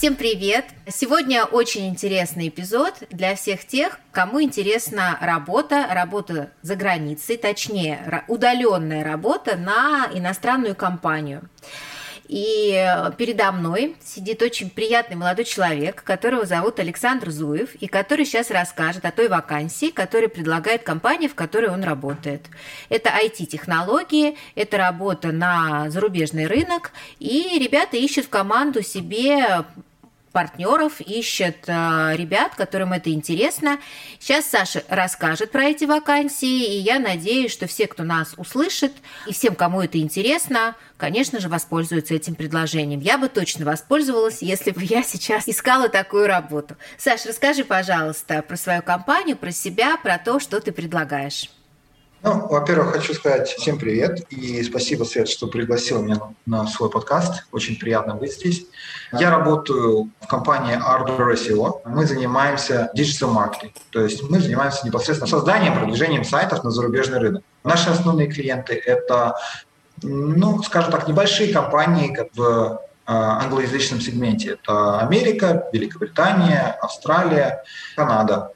Всем привет! Сегодня очень интересный эпизод для всех тех, кому интересна работа, работа за границей, точнее, удаленная работа на иностранную компанию. И э, передо мной сидит очень приятный молодой человек, которого зовут Александр Зуев, и который сейчас расскажет о той вакансии, которую предлагает компания, в которой он работает. Это IT-технологии, это работа на зарубежный рынок, и ребята ищут в команду себе партнеров, ищет э, ребят, которым это интересно. Сейчас Саша расскажет про эти вакансии, и я надеюсь, что все, кто нас услышит, и всем, кому это интересно, конечно же, воспользуются этим предложением. Я бы точно воспользовалась, если бы я сейчас искала такую работу. Саша, расскажи, пожалуйста, про свою компанию, про себя, про то, что ты предлагаешь. Ну, во-первых, хочу сказать всем привет и спасибо, Свет, что пригласил меня на свой подкаст. Очень приятно быть здесь. Я работаю в компании Arbor SEO. Мы занимаемся digital marketing, то есть мы занимаемся непосредственно созданием, продвижением сайтов на зарубежный рынок. Наши основные клиенты – это, ну, скажем так, небольшие компании как в а, англоязычном сегменте. Это Америка, Великобритания, Австралия, Канада.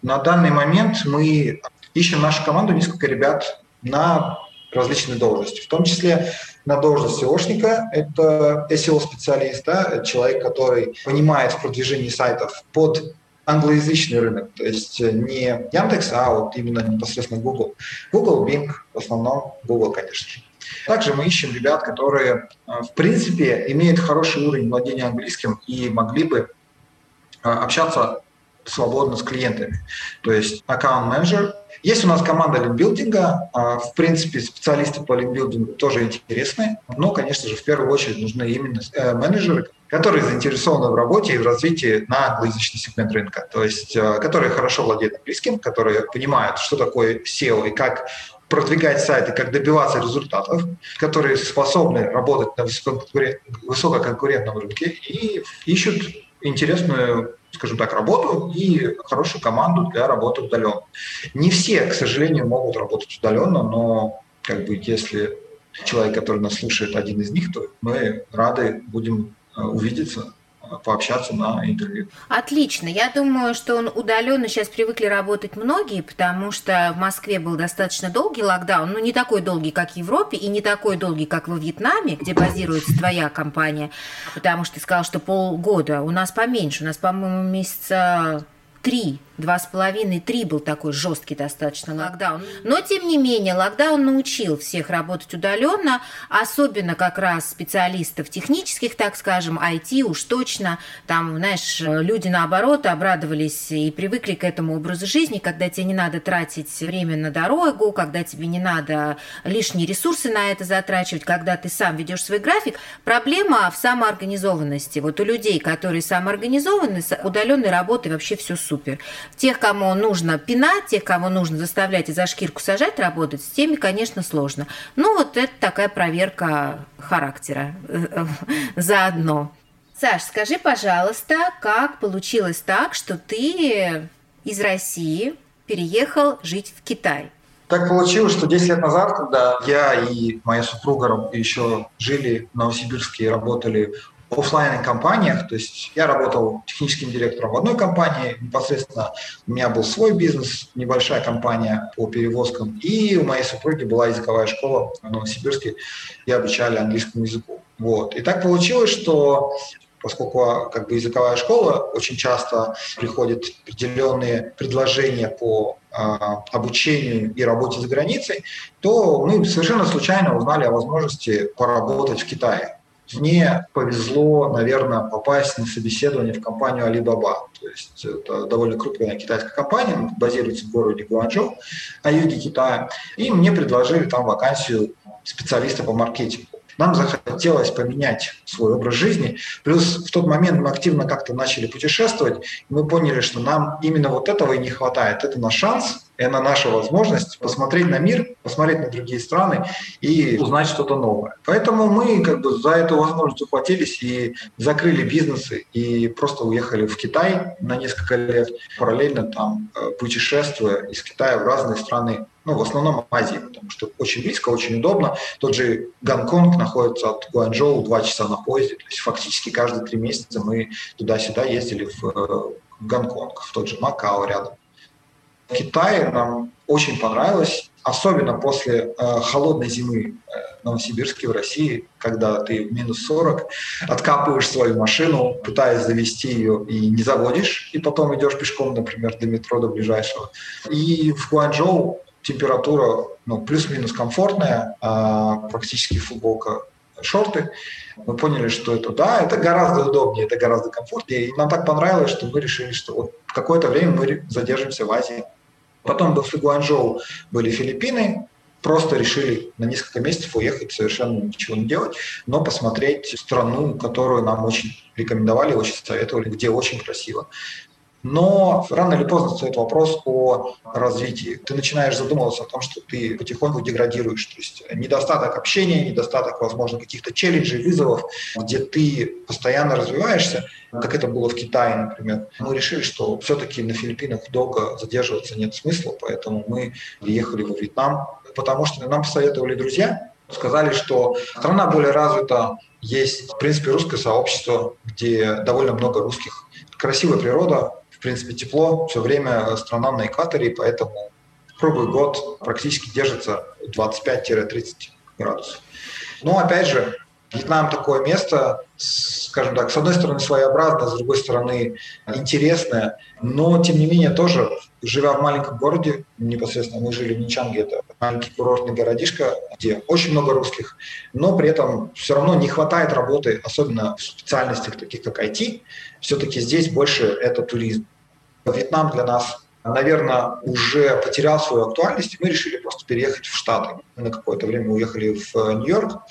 На данный момент мы ищем нашу команду несколько ребят на различные должности, в том числе на должность SEOшника, это SEO-специалист, да, человек, который понимает в продвижении сайтов под англоязычный рынок, то есть не Яндекс, а вот именно непосредственно Google. Google, Bing, в основном Google, конечно же. Также мы ищем ребят, которые, в принципе, имеют хороший уровень владения английским и могли бы а, общаться свободно с клиентами. То есть аккаунт-менеджер, есть у нас команда линкбилдинга. А, в принципе, специалисты по линкбилдингу тоже интересны. Но, конечно же, в первую очередь нужны именно э, менеджеры, которые заинтересованы в работе и в развитии на англоязычный сегмент рынка. То есть, э, которые хорошо владеют английским, которые понимают, что такое SEO и как продвигать сайты, как добиваться результатов, которые способны работать на высококонкурентном рынке и ищут интересную скажем так, работу и хорошую команду для работы удаленно. Не все, к сожалению, могут работать удаленно, но как бы если человек, который нас слушает, один из них, то мы рады будем э, увидеться пообщаться на интервью. Отлично. Я думаю, что он удаленно сейчас привыкли работать многие, потому что в Москве был достаточно долгий локдаун, ну не такой долгий, как в Европе, и не такой долгий, как во Вьетнаме, где базируется твоя компания, потому что ты сказал, что полгода. У нас поменьше, у нас, по-моему, месяца три Два с половиной, три был такой жесткий достаточно локдаун. Но, тем не менее, локдаун научил всех работать удаленно, особенно как раз специалистов технических, так скажем, IT уж точно. Там, знаешь, люди наоборот обрадовались и привыкли к этому образу жизни, когда тебе не надо тратить время на дорогу, когда тебе не надо лишние ресурсы на это затрачивать, когда ты сам ведешь свой график. Проблема в самоорганизованности. Вот у людей, которые самоорганизованы, с удаленной работой вообще все супер. Тех, кому нужно пинать, тех, кому нужно заставлять и за шкирку сажать работать, с теми, конечно, сложно. Ну, вот это такая проверка характера э, заодно. Саш, скажи, пожалуйста, как получилось так, что ты из России переехал жить в Китай? Так получилось, что 10 лет назад, когда я и моя супруга еще жили в Новосибирске и работали офлайн компаниях, то есть я работал техническим директором в одной компании, непосредственно у меня был свой бизнес, небольшая компания по перевозкам, и у моей супруги была языковая школа в Новосибирске, и обучали английскому языку. Вот. И так получилось, что поскольку как бы языковая школа очень часто приходят определенные предложения по э, обучению и работе за границей, то мы совершенно случайно узнали о возможности поработать в Китае. Мне повезло, наверное, попасть на собеседование в компанию Alibaba. То есть это довольно крупная китайская компания, базируется в городе Гуанчжоу на юге Китая. И мне предложили там вакансию специалиста по маркетингу. Нам захотелось поменять свой образ жизни. Плюс в тот момент мы активно как-то начали путешествовать. И мы поняли, что нам именно вот этого и не хватает. Это наш шанс, это наша возможность посмотреть на мир, посмотреть на другие страны и узнать что-то новое. Поэтому мы как бы за эту возможность ухватились и закрыли бизнесы и просто уехали в Китай на несколько лет, параллельно там э, путешествуя из Китая в разные страны Ну, в основном Азии, потому что очень близко, очень удобно. Тот же Гонконг находится от Гуанчжоу два часа на поезде. То есть фактически каждые три месяца мы туда-сюда ездили в, э, в Гонконг, в тот же Макао рядом. В Китае нам очень понравилось, особенно после э, холодной зимы э, в Новосибирске, в России, когда ты в минус 40 откапываешь свою машину, пытаясь завести ее и не заводишь, и потом идешь пешком, например, до метро, до ближайшего. И в Гуанчжоу температура ну, плюс-минус комфортная, а практически футболка, шорты. Мы поняли, что это да, это гораздо удобнее, это гораздо комфортнее. И нам так понравилось, что мы решили, что вот какое-то время мы задержимся в Азии. Потом после Гуанчжоу были Филиппины, просто решили на несколько месяцев уехать, совершенно ничего не делать, но посмотреть страну, которую нам очень рекомендовали, очень советовали, где очень красиво. Но рано или поздно стоит вопрос о развитии. Ты начинаешь задумываться о том, что ты потихоньку деградируешь. То есть недостаток общения, недостаток, возможно, каких-то челленджей, вызовов, где ты постоянно развиваешься, как это было в Китае, например. Мы решили, что все-таки на Филиппинах долго задерживаться нет смысла, поэтому мы приехали во Вьетнам, потому что нам посоветовали друзья, сказали, что страна более развита, есть, в принципе, русское сообщество, где довольно много русских, красивая природа, принципе, тепло, все время страна на экваторе, поэтому круглый год практически держится 25-30 градусов. Но, опять же, Вьетнам такое место, скажем так, с одной стороны своеобразное, с другой стороны интересное, но тем не менее тоже, живя в маленьком городе, непосредственно мы жили в Ничанге, это маленький курортный городишко, где очень много русских, но при этом все равно не хватает работы, особенно в специальностях таких как IT, все-таки здесь больше это туризм. Вьетнам для нас наверное, уже потерял свою актуальность, и мы решили просто переехать в Штаты. Мы на какое-то время уехали в Нью-Йорк,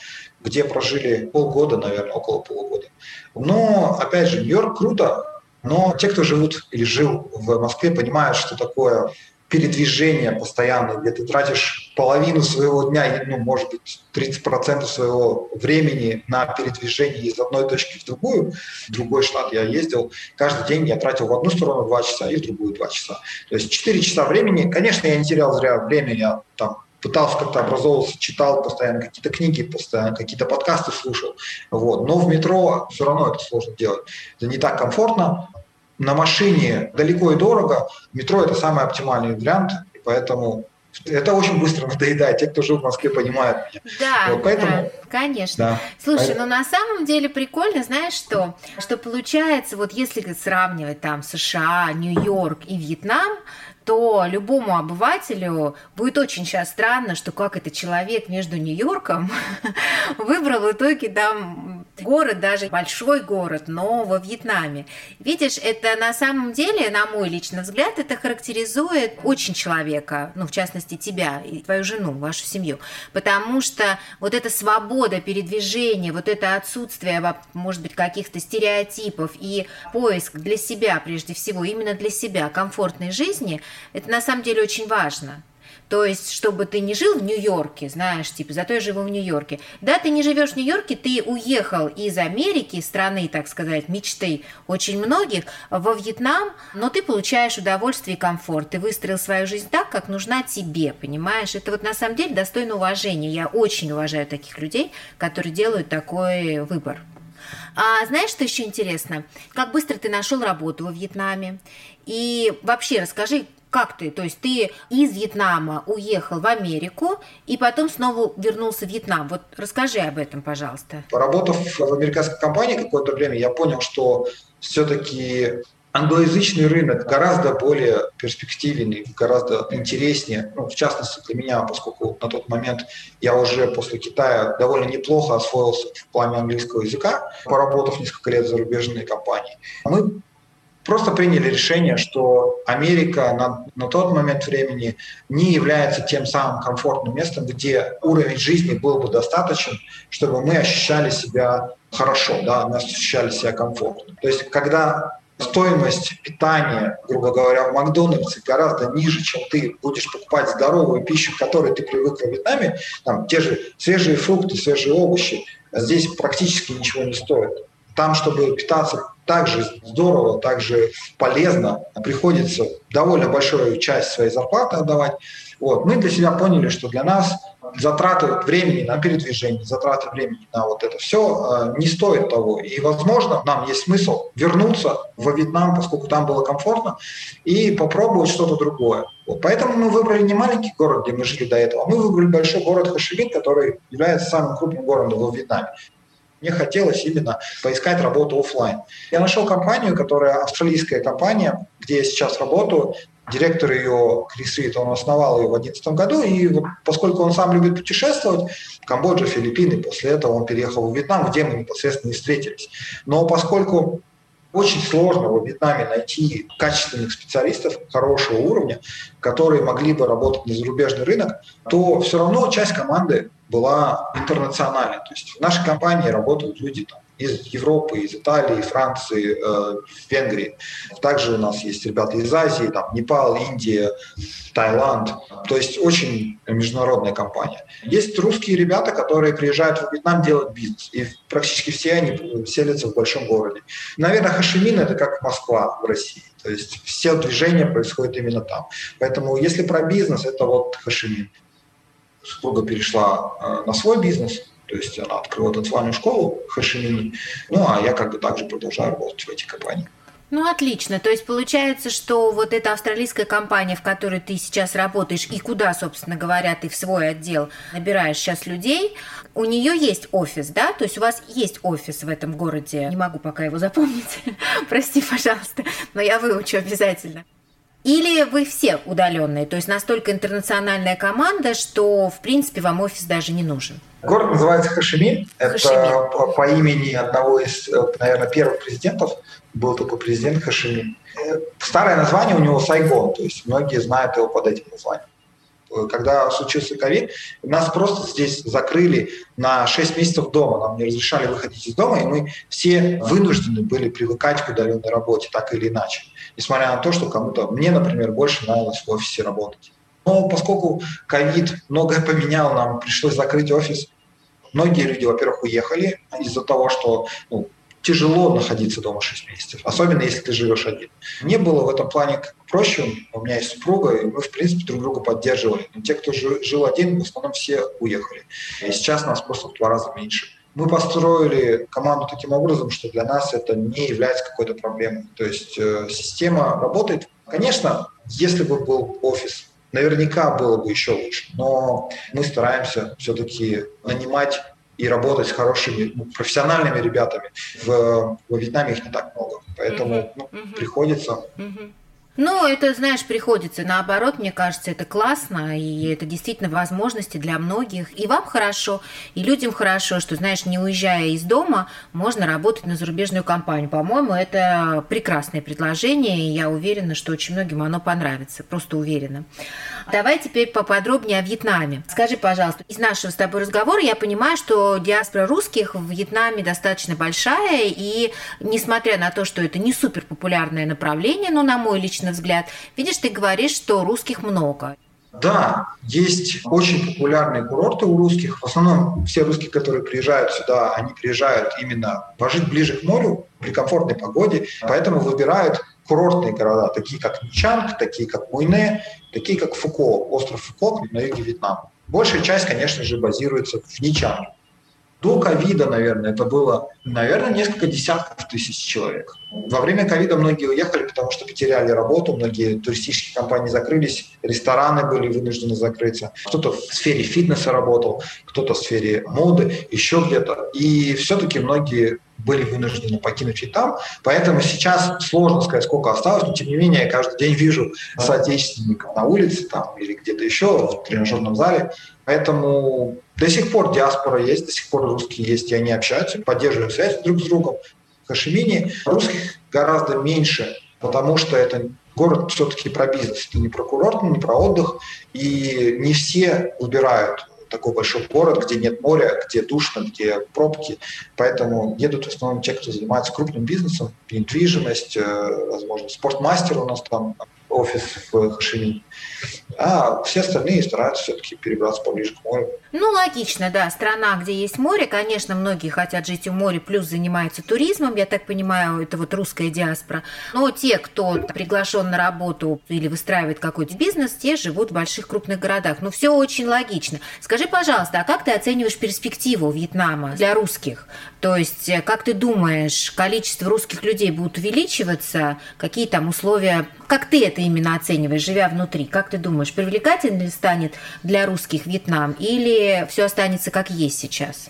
где прожили полгода, наверное, около полугода. Но, опять же, Нью-Йорк круто, но те, кто живут или жил в Москве, понимают, что такое передвижение постоянное, где ты тратишь половину своего дня, ну, может быть, 30% своего времени на передвижение из одной точки в другую, в другой штат я ездил, каждый день я тратил в одну сторону 2 часа и в другую 2 часа. То есть 4 часа времени, конечно, я не терял зря время, я там пытался как-то образовываться, читал постоянно какие-то книги, постоянно какие-то подкасты слушал. Вот. Но в метро все равно это сложно делать. Это не так комфортно. На машине далеко и дорого. Метро – это самый оптимальный вариант, и поэтому это очень быстро надоедает. Те, кто жил в Москве, понимают меня. Да, вот поэтому, да конечно. Да. Слушай, а... ну на самом деле прикольно, знаешь что? Что получается, вот если сравнивать там США, Нью-Йорк и Вьетнам, то любому обывателю будет очень сейчас странно, что как это человек между Нью-Йорком выбрал в итоге там город, даже большой город, но во Вьетнаме. Видишь, это на самом деле, на мой личный взгляд, это характеризует очень человека, ну, в частности, тебя и твою жену, вашу семью, потому что вот эта свобода передвижения, вот это отсутствие, может быть, каких-то стереотипов и поиск для себя, прежде всего, именно для себя комфортной жизни – это на самом деле очень важно. То есть, чтобы ты не жил в Нью-Йорке, знаешь, типа, зато я живу в Нью-Йорке. Да, ты не живешь в Нью-Йорке, ты уехал из Америки, страны, так сказать, мечты очень многих, во Вьетнам, но ты получаешь удовольствие и комфорт. Ты выстроил свою жизнь так, как нужна тебе, понимаешь? Это вот на самом деле достойно уважения. Я очень уважаю таких людей, которые делают такой выбор. А знаешь, что еще интересно? Как быстро ты нашел работу во Вьетнаме? И вообще расскажи, как ты? То есть ты из Вьетнама уехал в Америку и потом снова вернулся в Вьетнам. Вот расскажи об этом, пожалуйста. Поработав в американской компании какое-то время, я понял, что все-таки англоязычный рынок гораздо более перспективный, гораздо интереснее, ну, в частности для меня, поскольку на тот момент я уже после Китая довольно неплохо освоился в плане английского языка, поработав несколько лет в зарубежной компании. Мы просто приняли решение, что Америка на, на тот момент времени не является тем самым комфортным местом, где уровень жизни был бы достаточен, чтобы мы ощущали себя хорошо, да, мы ощущали себя комфортно. То есть, когда стоимость питания, грубо говоря, в Макдональдсе гораздо ниже, чем ты будешь покупать здоровую пищу, к которой ты привык в Вьетнаме, там те же свежие фрукты, свежие овощи, здесь практически ничего не стоит. Там, чтобы питаться также здорово, также полезно, приходится довольно большую часть своей зарплаты отдавать. Вот. Мы для себя поняли, что для нас затраты времени на передвижение, затраты времени на вот это все э, не стоит того. И, возможно, нам есть смысл вернуться во Вьетнам, поскольку там было комфортно, и попробовать что-то другое. Вот. Поэтому мы выбрали не маленький город, где мы жили до этого, а мы выбрали большой город Хашимин, который является самым крупным городом во Вьетнаме. Мне хотелось именно поискать работу офлайн. Я нашел компанию, которая австралийская компания, где я сейчас работаю. Директор ее, Крис Рид, он основал ее в 2011 году, и вот поскольку он сам любит путешествовать, Камбоджа, Филиппины, после этого он переехал в Вьетнам, где мы непосредственно и встретились. Но поскольку очень сложно во Вьетнаме найти качественных специалистов хорошего уровня, которые могли бы работать на зарубежный рынок, то все равно часть команды была интернациональной. То есть в нашей компании работают люди там, из Европы, из Италии, Франции, э, Венгрии. Также у нас есть ребята из Азии, там Непал, Индия, Таиланд. То есть очень международная компания. Есть русские ребята, которые приезжают в Вьетнам делать бизнес. И практически все они селятся в большом городе. Наверное, Хашимин – это как Москва в России. То есть все движения происходят именно там. Поэтому если про бизнес, это вот Хашимин. Супруга перешла э, на свой бизнес – то есть она открыла танцевальную школу в Хашимине, ну а я как бы также продолжаю работать в этой компании. Ну, отлично. То есть получается, что вот эта австралийская компания, в которой ты сейчас работаешь, и куда, собственно говоря, ты в свой отдел набираешь сейчас людей, у нее есть офис, да? То есть у вас есть офис в этом городе. Не могу пока его запомнить. Прости, пожалуйста, но я выучу обязательно. Или вы все удаленные, то есть настолько интернациональная команда, что, в принципе, вам офис даже не нужен? Город называется Хашимин. Это по, по имени одного из, э, наверное, первых президентов. Был такой президент Хашимин. Э, старое название у него Сайгон, то есть многие знают его под этим названием. Э, когда случился ковид, нас просто здесь закрыли на 6 месяцев дома. Нам не разрешали выходить из дома, и мы все вынуждены были привыкать к удаленной работе, так или иначе несмотря на то, что кому-то, мне, например, больше нравилось в офисе работать. Но поскольку ковид многое поменял, нам пришлось закрыть офис, многие люди, во-первых, уехали из-за того, что ну, тяжело находиться дома 6 месяцев, особенно если ты живешь один. Мне было в этом плане проще, у меня есть супруга, и мы, в принципе, друг друга поддерживали. Но те, кто жил один, в основном все уехали. И сейчас нас просто в два раза меньше. Мы построили команду таким образом, что для нас это не является какой-то проблемой. То есть э, система работает. Конечно, если бы был офис, наверняка было бы еще лучше, но мы стараемся все-таки нанимать и работать с хорошими ну, профессиональными ребятами. В, во Вьетнаме их не так много, поэтому ну, приходится. Ну, это, знаешь, приходится. Наоборот, мне кажется, это классно, и это действительно возможности для многих. И вам хорошо, и людям хорошо, что, знаешь, не уезжая из дома, можно работать на зарубежную компанию. По-моему, это прекрасное предложение, и я уверена, что очень многим оно понравится. Просто уверена. Давай теперь поподробнее о Вьетнаме. Скажи, пожалуйста, из нашего с тобой разговора я понимаю, что диаспора русских в Вьетнаме достаточно большая, и несмотря на то, что это не супер популярное направление, но на мой личный взгляд, видишь, ты говоришь, что русских много. Да, есть очень популярные курорты у русских. В основном все русские, которые приезжают сюда, они приезжают именно пожить ближе к морю при комфортной погоде, поэтому выбирают курортные города, такие как Ничанг, такие как Муйне, такие как Фуко, остров Фуко на юге Вьетнама. Большая часть, конечно же, базируется в Ничанге. До ковида, наверное, это было, наверное, несколько десятков тысяч человек. Во время ковида многие уехали, потому что потеряли работу, многие туристические компании закрылись, рестораны были вынуждены закрыться. Кто-то в сфере фитнеса работал, кто-то в сфере моды, еще где-то. И все-таки многие были вынуждены покинуть Вьетнам. Поэтому сейчас сложно сказать, сколько осталось, но тем не менее я каждый день вижу соотечественников на улице там, или где-то еще в тренажерном зале. Поэтому до сих пор диаспора есть, до сих пор русские есть, и они общаются, поддерживают связь друг с другом. В Хашимине русских гораздо меньше, потому что это город все-таки про бизнес, это не про курорт, не про отдых, и не все выбирают такой большой город, где нет моря, где душно, где пробки. Поэтому едут в основном те, кто занимается крупным бизнесом, недвижимость, э, возможно, спортмастер у нас там офис в Хашимин. А все остальные стараются все-таки перебраться поближе к морю. Ну, логично, да. Страна, где есть море, конечно, многие хотят жить у моря, плюс занимаются туризмом, я так понимаю, это вот русская диаспора. Но те, кто приглашен на работу или выстраивает какой-то бизнес, те живут в больших крупных городах. Ну, все очень логично. Скажи, пожалуйста, а как ты оцениваешь перспективу Вьетнама для русских? То есть, э, как ты думаешь, количество русских людей будет увеличиваться? Какие там условия? Как ты это именно оцениваешь, живя внутри? Как ты думаешь, привлекательным ли станет для русских Вьетнам или все останется как есть сейчас?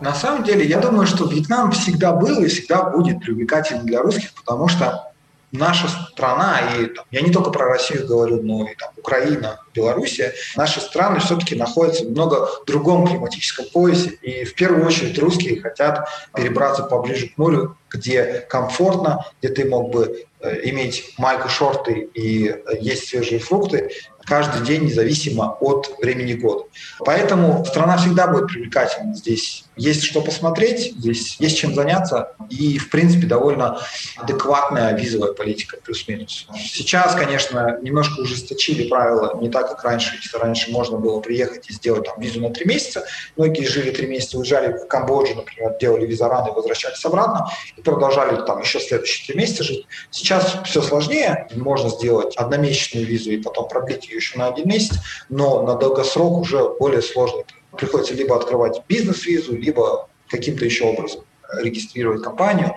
На самом деле, я думаю, что Вьетнам всегда был и всегда будет привлекательным для русских, потому что наша страна, и там, я не только про Россию говорю, но и там, Украина, Белоруссия, наши страны все-таки находятся в много другом климатическом поясе, и в первую очередь русские хотят перебраться поближе к морю, где комфортно, где ты мог бы э, иметь майку, шорты и э, есть свежие фрукты, каждый день, независимо от времени года. Поэтому страна всегда будет привлекательна. Здесь есть что посмотреть, здесь есть чем заняться, и, в принципе, довольно адекватная визовая политика, плюс-минус. Сейчас, конечно, немножко ужесточили правила, не так, как раньше. Если раньше можно было приехать и сделать там визу на три месяца, многие жили три месяца, уезжали в Камбоджу, например, делали визараны и возвращались обратно, и продолжали там еще следующие три месяца жить. Сейчас все сложнее, можно сделать одномесячную визу и потом продлить ее еще на один месяц, но на долгосрок уже более сложно. Приходится либо открывать бизнес-визу, либо каким-то еще образом регистрировать компанию.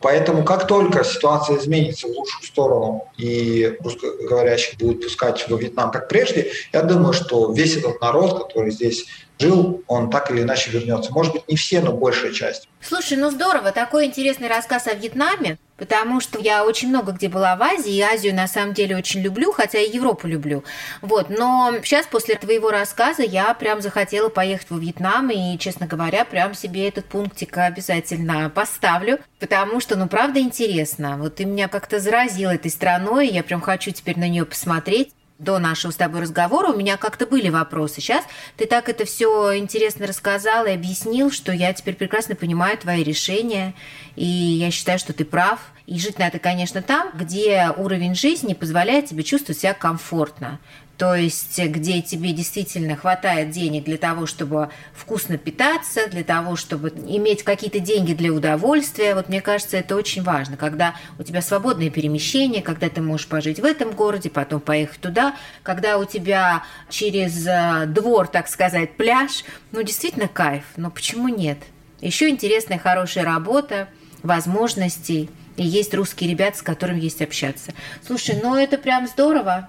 Поэтому как только ситуация изменится в лучшую сторону и русскоговорящих будут пускать во Вьетнам как прежде, я думаю, что весь этот народ, который здесь жил, он так или иначе вернется. Может быть, не все, но большая часть. Слушай, ну здорово, такой интересный рассказ о Вьетнаме, потому что я очень много где была в Азии, и Азию на самом деле очень люблю, хотя и Европу люблю. Вот, но сейчас после твоего рассказа я прям захотела поехать во Вьетнам, и, честно говоря, прям себе этот пунктик обязательно поставлю, потому что, ну, правда интересно. Вот ты меня как-то заразил этой страной, я прям хочу теперь на нее посмотреть до нашего с тобой разговора у меня как-то были вопросы. Сейчас ты так это все интересно рассказал и объяснил, что я теперь прекрасно понимаю твои решения, и я считаю, что ты прав. И жить надо, конечно, там, где уровень жизни позволяет тебе чувствовать себя комфортно то есть где тебе действительно хватает денег для того, чтобы вкусно питаться, для того, чтобы иметь какие-то деньги для удовольствия. Вот мне кажется, это очень важно, когда у тебя свободное перемещение, когда ты можешь пожить в этом городе, потом поехать туда, когда у тебя через э, двор, так сказать, пляж, ну действительно кайф, но почему нет? Еще интересная, хорошая работа, возможностей, и есть русские ребята, с которыми есть общаться. Слушай, ну это прям здорово.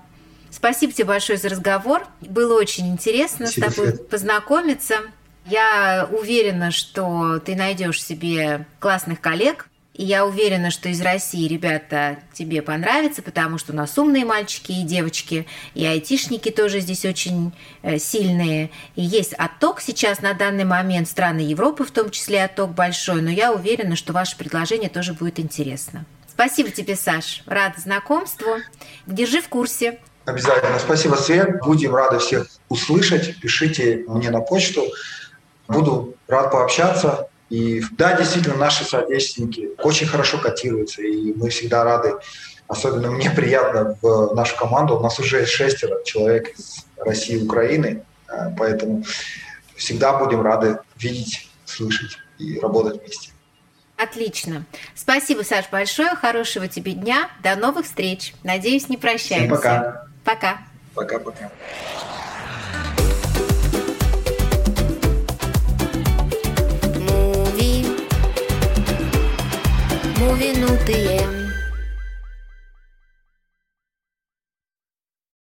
Спасибо тебе большое за разговор. Было очень интересно Спасибо, с тобой Свет. познакомиться. Я уверена, что ты найдешь себе классных коллег. И я уверена, что из России ребята тебе понравятся, потому что у нас умные мальчики и девочки, и айтишники тоже здесь очень э, сильные. И есть отток сейчас на данный момент, страны Европы в том числе отток большой, но я уверена, что ваше предложение тоже будет интересно. Спасибо тебе, Саш. Рада знакомству. Держи в курсе. Обязательно. Спасибо, Свет. Будем рады всех услышать. Пишите мне на почту. Буду рад пообщаться. И да, действительно, наши соотечественники очень хорошо котируются, и мы всегда рады, особенно мне приятно в нашу команду. У нас уже шестеро человек из России и Украины, э, поэтому всегда будем рады видеть, слышать и работать вместе. Отлично. Спасибо, Саш, большое. Хорошего тебе дня. До новых встреч. Надеюсь, не прощаемся. Всем пока. Пока. Пока-пока. Movie, movie,